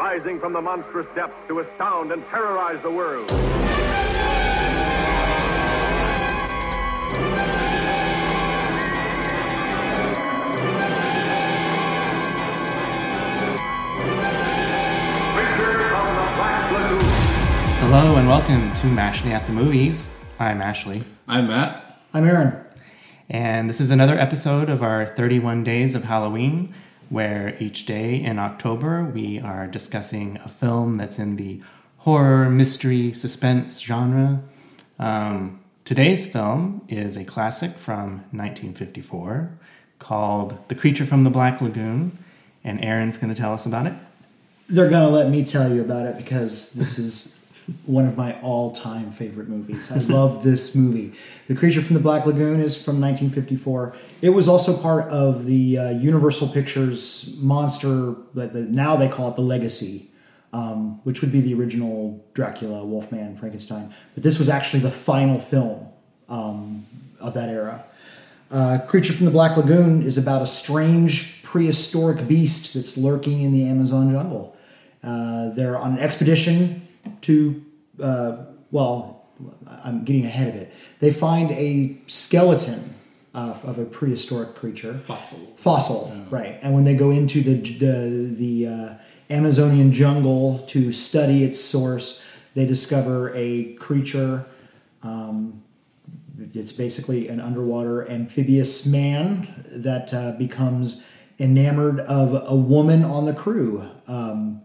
rising from the monstrous depths to astound and terrorize the world. Creature from the Black Lagoon. Hello and welcome to Mashley at the Movies. I'm Ashley, I'm Matt. I'm Aaron. and this is another episode of our 31 Days of Halloween, where each day in October we are discussing a film that's in the horror, mystery, suspense genre. Um, today's film is a classic from 1954 called The Creature from the Black Lagoon, and Aaron's going to tell us about it. They're gonna let me tell you about it because this is one of my all-time favorite movies. I love this movie. The Creature from the Black Lagoon is from 1954. It was also part of the uh, Universal Pictures monster. That the, now they call it the Legacy, um, which would be the original Dracula, Wolfman, Frankenstein. But this was actually the final film um, of that era. Uh, Creature from the Black Lagoon is about a strange prehistoric beast that's lurking in the Amazon jungle. Uh, they're on an expedition to, uh, well, I'm getting ahead of it. They find a skeleton uh, of a prehistoric creature. Fossil. Fossil, right. And when they go into the, the, the uh, Amazonian jungle to study its source, they discover a creature um, it's basically an underwater amphibious man that uh, becomes enamored of a woman on the crew. Um,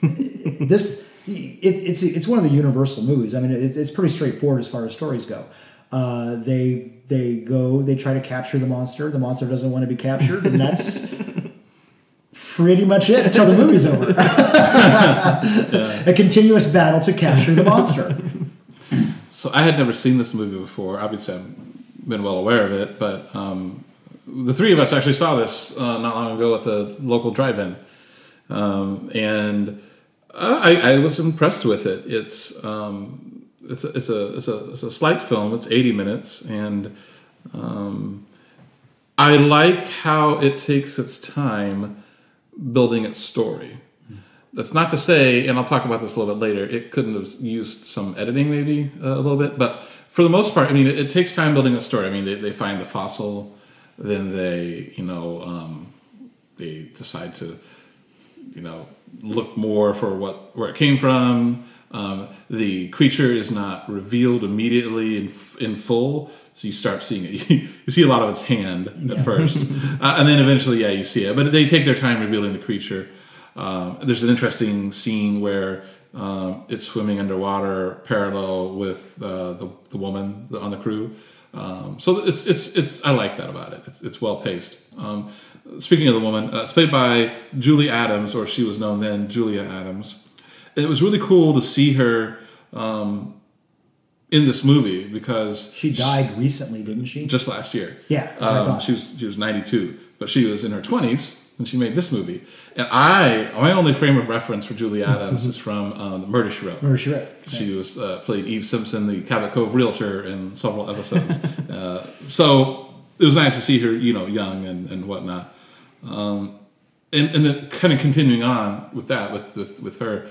this it, it's it's one of the Universal movies. I mean, it, it's pretty straightforward as far as stories go. Uh, they they go they try to capture the monster. The monster doesn't want to be captured, and that's pretty much it until the movie's over. A continuous battle to capture the monster. So I had never seen this movie before. Obviously, I've been well aware of it, but um, the three of us actually saw this uh, not long ago at the local drive-in, um, and I, I was impressed with it. It's um, it's a, it's a it's a it's a slight film. It's eighty minutes, and um, I like how it takes its time building its story. That's not to say, and I'll talk about this a little bit later. It couldn't have used some editing, maybe uh, a little bit, but for the most part, I mean, it, it takes time building a story. I mean, they, they find the fossil, then they, you know, um, they decide to, you know, look more for what where it came from. Um, the creature is not revealed immediately in, in full, so you start seeing it. you see a lot of its hand at first, uh, and then eventually, yeah, you see it. But they take their time revealing the creature. Um, there's an interesting scene where um, it's swimming underwater parallel with uh, the, the woman on the crew. Um, so it's, it's, it's, I like that about it. It's, it's well paced. Um, speaking of the woman, uh, it's played by Julie Adams, or she was known then, Julia Adams. And it was really cool to see her um, in this movie because She died recently, didn't she? just last year. Yeah, um, she was she was 92, but she was in her 20s when she made this movie. And I, my only frame of reference for Julie Adams is from um, Murder She Wrote. Or she right. She was uh, played Eve Simpson, the Cabot Cove realtor, in several episodes. uh, so it was nice to see her, you know, young and, and whatnot. Um, and, and then kind of continuing on with that, with, with, with her.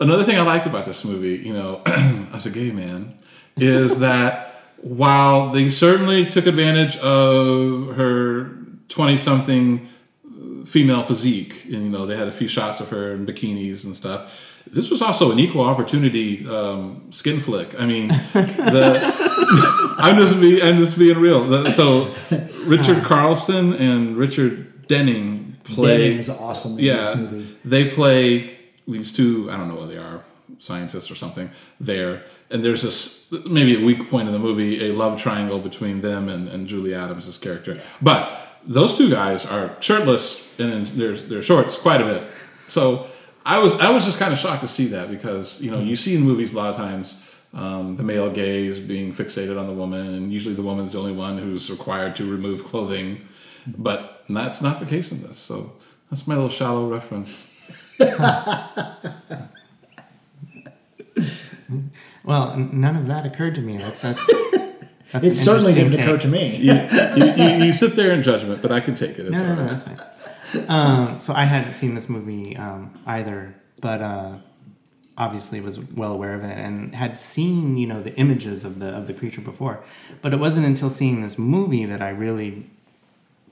Another thing I liked about this movie, you know, as a gay man, is that while they certainly took advantage of her 20 something female physique, and you know, they had a few shots of her in bikinis and stuff. This was also an equal opportunity um, skin flick. I mean, the, I'm just be, I'm just being real. The- so Richard Carlson and Richard Denning play. Is awesome yeah, this movie. they play these two. I don't know what they are, scientists or something. There, and there's this maybe a weak point in the movie, a love triangle between them and, and Julie Adams' character. But those two guys are shirtless and in their their shorts quite a bit. So I was I was just kind of shocked to see that because you know you see in movies a lot of times. Um, the male gaze being fixated on the woman, and usually the woman's the only one who's required to remove clothing. But that's not the case in this. So that's my little shallow reference. Well, none of that occurred to me. That's that's. that's It certainly interesting didn't occur take. to me. You, you, you, you sit there in judgment, but I can take it. It's No, no, no, right. that's fine. um, so I hadn't seen this movie um, either, but uh, obviously was well aware of it and had seen you know the images of the of the creature before. But it wasn't until seeing this movie that I really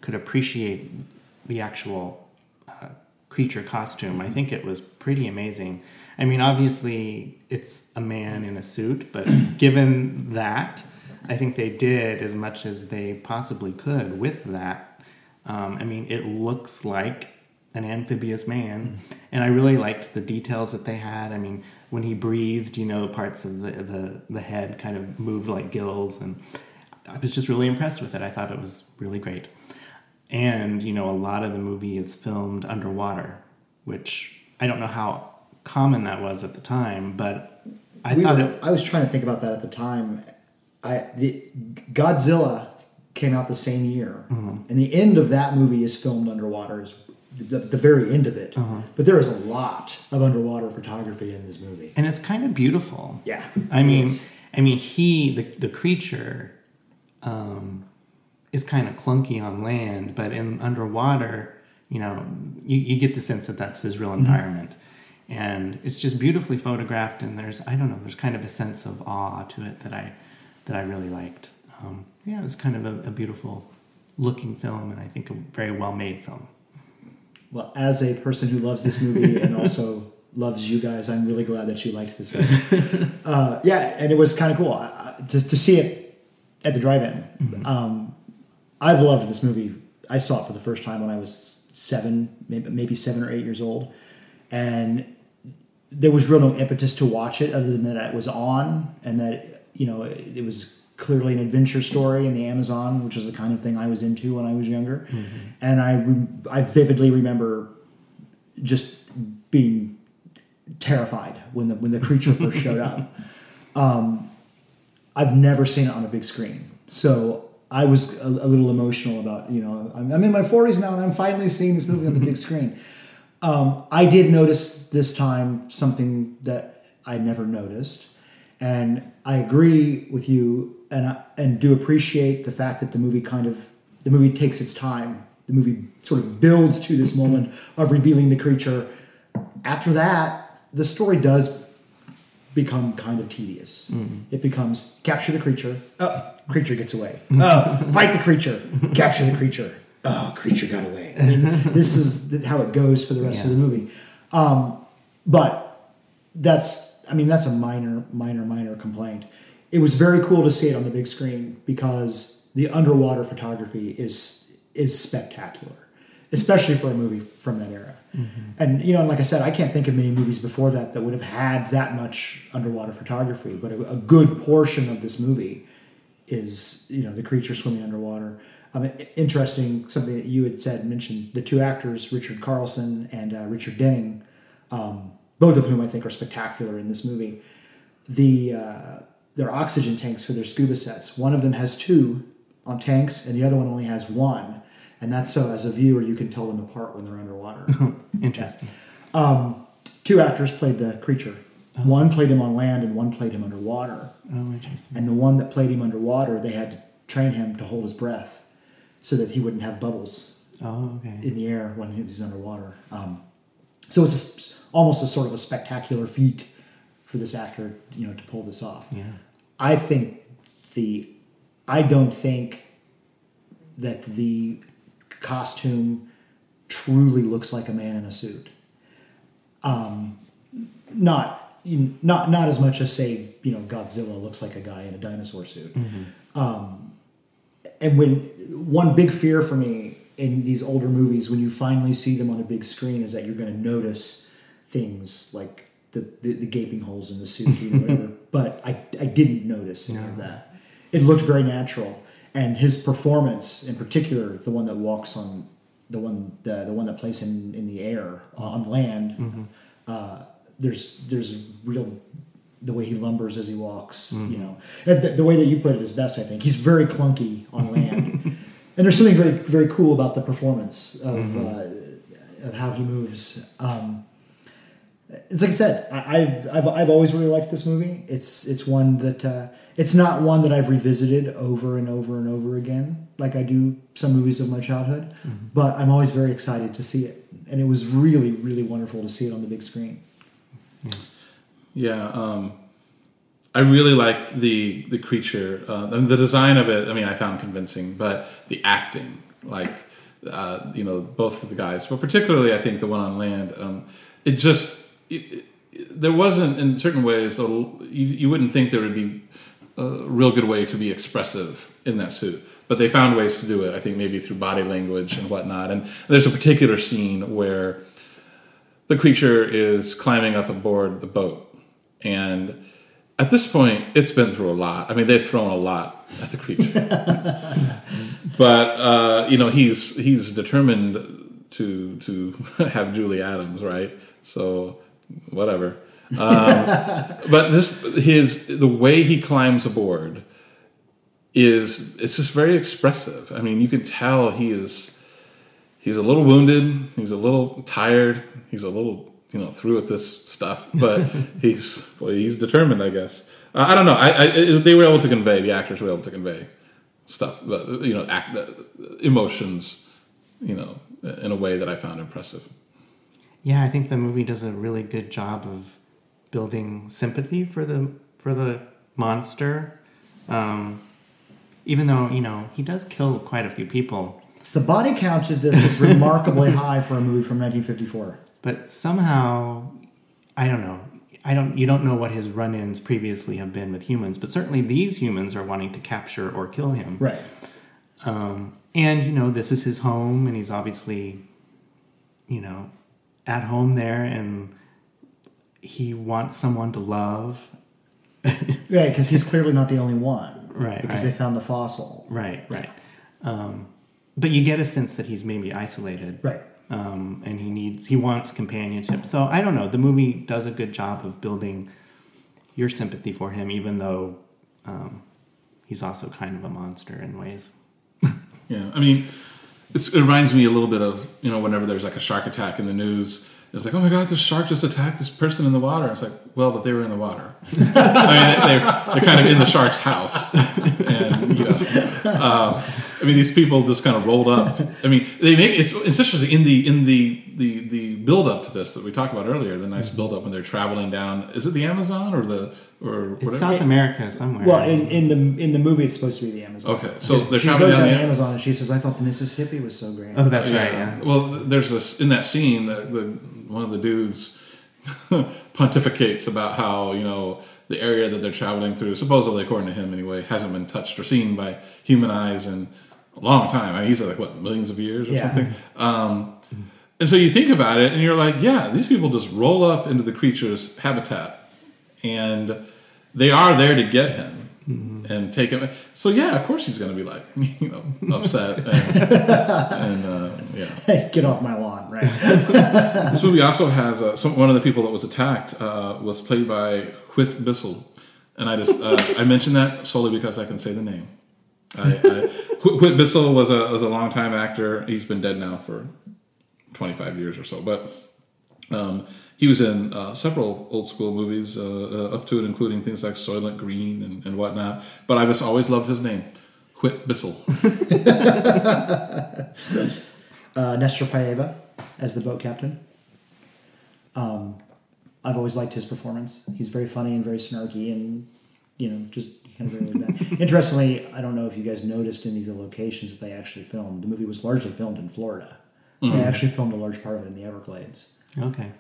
could appreciate the actual uh, creature costume. I think it was pretty amazing. I mean, obviously it's a man in a suit, but given that, I think they did as much as they possibly could with that. Um, I mean, it looks like an amphibious man, and I really liked the details that they had. I mean, when he breathed, you know, parts of the the, the head kind of moved like gills, and I was just really impressed with it. I thought it was really great. And, you know, a lot of the movie is filmed underwater, which I don't know how common that was at the time, but I We thought were- it. I was trying to think about that at the time. I the Godzilla came out the same year, Mm-hmm. and the end of that movie is filmed underwater. Is the, the very end of it, Uh-huh. but there is a lot of underwater photography in this movie. And it's kind of beautiful. Yeah, I mean, is. I mean, he the the creature um, is kind of clunky on land, but in underwater, you know, you, you get the sense that that's his Mm-hmm. real environment, and it's just beautifully photographed. And there's I don't know, there's kind of a sense of awe to it that I that I really liked. Um, yeah, it's kind of a, a beautiful looking film, and I think a very well made film. Well, as a person who loves this movie and also loves you guys, I'm really glad that you liked this movie. uh, yeah, and it was kind of cool I, to, to see it at the drive-in. Um, I've loved this movie. I saw it for the first time when I was seven, maybe, maybe seven or eight years old, and there was real no impetus to watch it other than that it was on and that you know it, it was clearly an adventure story in the Amazon, which was the kind of thing I was into when I was younger. And I rem- I vividly remember just being terrified when the when the creature first showed up. Um, I've never seen it on a big screen, so I was a, a little emotional about you know I'm, I'm in my 40s now and I'm finally seeing this movie on the big screen. Um, I did notice this time something that I never noticed, and I agree with you, and I, and do appreciate the fact that the movie kind of the movie takes its time. The movie sort of builds to this moment of revealing the creature. After that, the story does become kind of tedious. It becomes capture the creature. Oh, creature gets away. Oh, fight the creature. Capture the creature. Oh, creature got away. I mean, this is how it goes for the rest of the movie. Um, but that's, I mean, that's a minor, minor, minor complaint. It was very cool to see it on the big screen because the underwater photography is is spectacular, especially for a movie from that era. And you know, and like I said, I can't think of many movies before that that would have had that much underwater photography. But a, a good portion of this movie is you know the creature swimming underwater. Um, interesting, something that you had said mentioned the two actors, Richard Carlson and uh, Richard Denning, um, both of whom I think are spectacular in this movie. The uh, their oxygen tanks for their scuba sets. One of them has two on tanks, and the other one only has one. And that's so as a viewer you can tell them apart when they're underwater. Interesting. two actors played the creature. One played him on land, and one played him underwater. Oh, interesting. And the one that played him underwater, they had to train him to hold his breath so that he wouldn't have bubbles Oh, okay. in the air when he was underwater. Um, so it's a almost a sort of a spectacular feat for this actor, you know, to pull this off. Yeah. I think the, I don't think that the costume truly looks like a man in a suit. Um, not not not as much as say you know Godzilla looks like a guy in a dinosaur suit. Um, and when one big fear for me in these older movies, when you finally see them on a big screen, is that you're going to notice things like the, the, the gaping holes in the suit, know, whatever. but I, I didn't notice any of that. It looked very natural, and his performance, in particular, the one that walks on the one the, the one that plays him in the air uh, on land. Uh, there's there's real the way he lumbers as he walks, you know, And the, the way that you put it is best. I think he's very clunky on land, and there's something very very cool about the performance of uh, of how he moves. Um, it's like I said, I, I've, I've I've always really liked this movie. It's it's one that uh, It's not one that I've revisited over and over and over again, like I do some movies of my childhood. But I'm always very excited to see it, and it was really, really wonderful to see it on the big screen. Yeah, um, I really liked the the creature uh, and the design of it. I mean, I found convincing, but the acting, like uh, you know, both of the guys, but particularly I think the one on land, um, it just it, it, there wasn't in certain ways a you, you wouldn't think there would be a real good way to be expressive in that suit. But they found ways to do it. I think maybe through body language and whatnot. And there's a particular scene where the creature is climbing up aboard the boat. And at this point, it's been through a lot. I mean, they've thrown a lot at the creature. but uh, you know, he's he's determined to to have Julie Adams, right? So whatever. Um, but this his the way he climbs aboard is it's just very expressive. I mean, you can tell he is he's a little wounded, he's a little tired, he's a little you know through with this stuff, but he's well, he's determined, I guess. Uh, I don't know. I, I it, they were able to convey the actors were able to convey stuff, but you know, act, uh, emotions, you know, in a way that I found impressive. Yeah, I think the movie does a really good job of building sympathy for the for the monster. Um, even though you know he does kill quite a few people, The body count of this is remarkably high for a movie from 1954. but somehow I don't know. I don't. You don't know what his run-ins previously have been with humans, but certainly these humans are wanting to capture or kill him. Right. Um, and you know this is his home, and he's obviously, you know, at home there, and he wants someone to love. Yeah, because he's clearly not the only one. Right, Because right. they found the fossil. Right, right. Um, but you get a sense that he's maybe isolated. Right. Um, and he needs, he wants companionship. So I don't know. The movie does a good job of building your sympathy for him, even though um, he's also kind of a monster in ways. Yeah, I mean, it's, it reminds me a little bit of you know whenever there's like a shark attack in the news. It's like, oh my god, this shark just attacked this person in the water. It's like, well, but they were in the water. I mean, they're, they're kind of in the shark's house, and you know, uh, I mean, these people just kind of rolled up. I mean, they make it's, it's interesting in the in the the the build up to this that we talked about earlier. The nice build up when they're traveling down. Is it the Amazon or the or whatever? It's South America somewhere. Well, in, in the in the movie, it's supposed to be the Amazon. Okay, so they're she traveling goes down on the the Amazon and she says, "I thought the Mississippi was so great." oh, that's right. Yeah. Well, there's this in that scene. that the one of the dudes pontificates about how you know the area that they're traveling through, supposedly according to him anyway, hasn't been touched or seen by human eyes in a long time. I mean, he said like what millions of years or Yeah. something. Um, and so you think about it, and you're like, yeah, these people just roll up into the creature's habitat, and they are there to get him. And take him. So yeah, of course he's going to be like, you know, upset and, and uh, yeah. Get off my lawn, right? This movie also has uh, some, one of the people that was attacked uh, was played by Whit Bissell, and I just uh, I mention that solely because I can say the name. I, I, Whit Whit Bissell was a was a longtime actor. He's been dead now for twenty five years or so, but um, he was in uh, several old school movies uh, uh, up to it, including things like Soylent Green and, and whatnot. But I just always loved his name, Whit Bissell. uh, Nestor Paiva as the boat captain. Um, I've always liked his performance. He's very funny and very snarky, and you know, just kind of very laid back. Interestingly, I don't know if you guys noticed any of the locations that they actually filmed. The movie was largely filmed in Florida. They actually filmed a large part of it in the Everglades. Okay.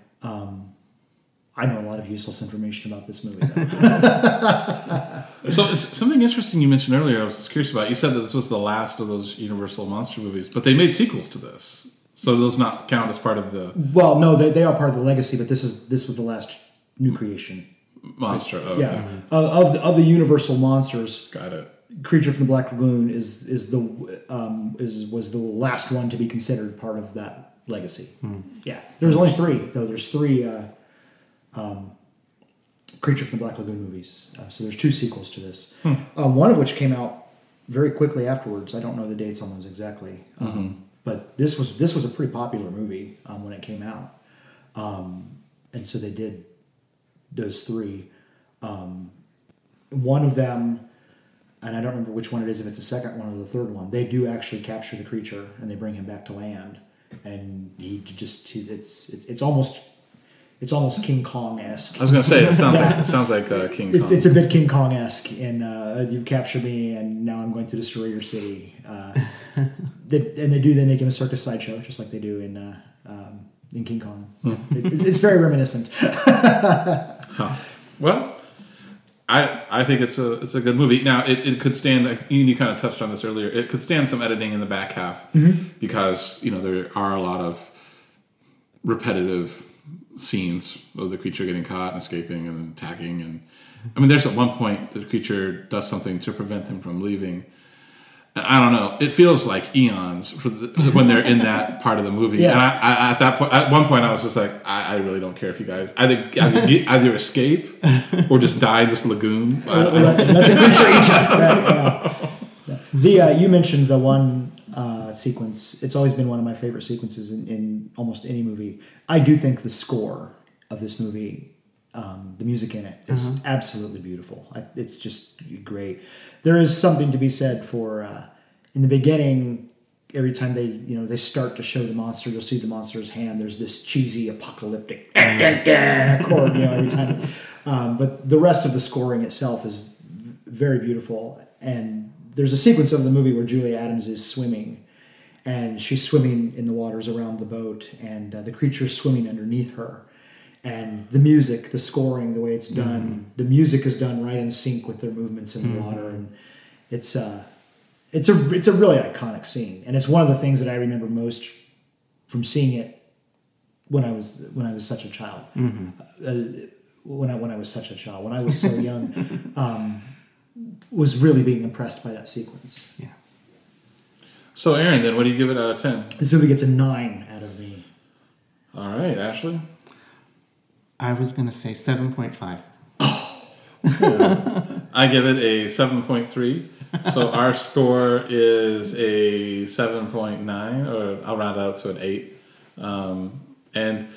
I know a lot of useless information about this movie. So it's something interesting you mentioned earlier. I was curious about. You said that this was the last of those Universal monster movies, but they made sequels to this. So those not count as part of the well, no, they, they are part of the legacy, but this is this was the last new creation. monster. Oh, Yeah, uh, of the, of the Universal monsters. got it. Creature from the Black Lagoon is is the um, is was the last one to be considered part of that legacy. Yeah, there's only three though. There's three uh, um, Creature from the Black Lagoon movies. Uh, so there's two sequels to this. Um, one of which came out very quickly afterwards. I don't know the dates on those exactly, um, but this was this was a pretty popular movie um, when it came out, um, and so they did those three. Um, one of them and I don't remember which one it is, if it's the second one or the third one, they do actually capture the creature and they bring him back to land, and he just it's it's it's almost it's almost King Kong esque. I was gonna say it sounds like it sounds like uh, King Kong. It's, it's a bit King Kong esque, and uh, you've captured me, and now I'm going to destroy your city. Uh, they, and they do. They make him a circus sideshow, just like they do in uh, um, in King Kong. It- it's, it's very reminiscent. Huh. Well, I I think it's a it's a good movie. Now it, it could stand. You, you kind of touched on this earlier. It could stand some editing in the back half mm-hmm. because you know there are a lot of repetitive scenes of the creature getting caught and escaping and attacking and I mean there's at one point the creature does something to prevent them from leaving. I don't know. It feels like eons for the, when they're in that part of the movie. Yeah. And I, I, at that point, at one point, I was just like, I, I really don't care if you guys either either, get, either escape or just die in this lagoon. I- I- let, let the creature eat you. Right, yeah. The uh, you mentioned the one uh, sequence. It's always been one of my favorite sequences in, in almost any movie. I do think the score of this movie, um, the music in it, is absolutely beautiful. I, it's just great. There is something to be said for uh, in the beginning. Every time they, you know, they start to show the monster, you'll see the monster's hand. There's this cheesy apocalyptic chord, you know, every time. Um, but the rest of the scoring itself is v- very beautiful. And there's a sequence of the movie where Julia Adams is swimming, and she's swimming in the waters around the boat, and uh, the creature's swimming underneath her. And the music, the scoring, the way it's done, the music is done right in sync with their movements in the water, and it's uh, it's a it's a really iconic scene, and it's one of the things that I remember most from seeing it when I was when I was such a child. Uh, when I when I was such a child, when I was so young, um, was really being impressed by that sequence. Yeah. so, Aaron, then what do you give it out of ten? This movie gets a nine out of me. All right, Ashley. I was going to say 7.5. I give it a 7.3. so our score is a 7.9, or I'll round it up to an 8. Um, and,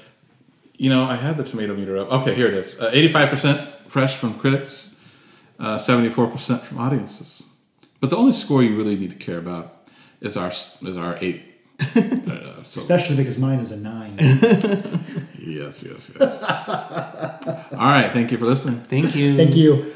you know, I had the tomato meter up. Okay, here it is uh, 85% fresh from critics, uh, 74% from audiences. But the only score you really need to care about is our, is our 8. Uh, so, Especially because mine is a nine. Yes, yes, yes. All right. Thank you for listening. Thank you. Thank you.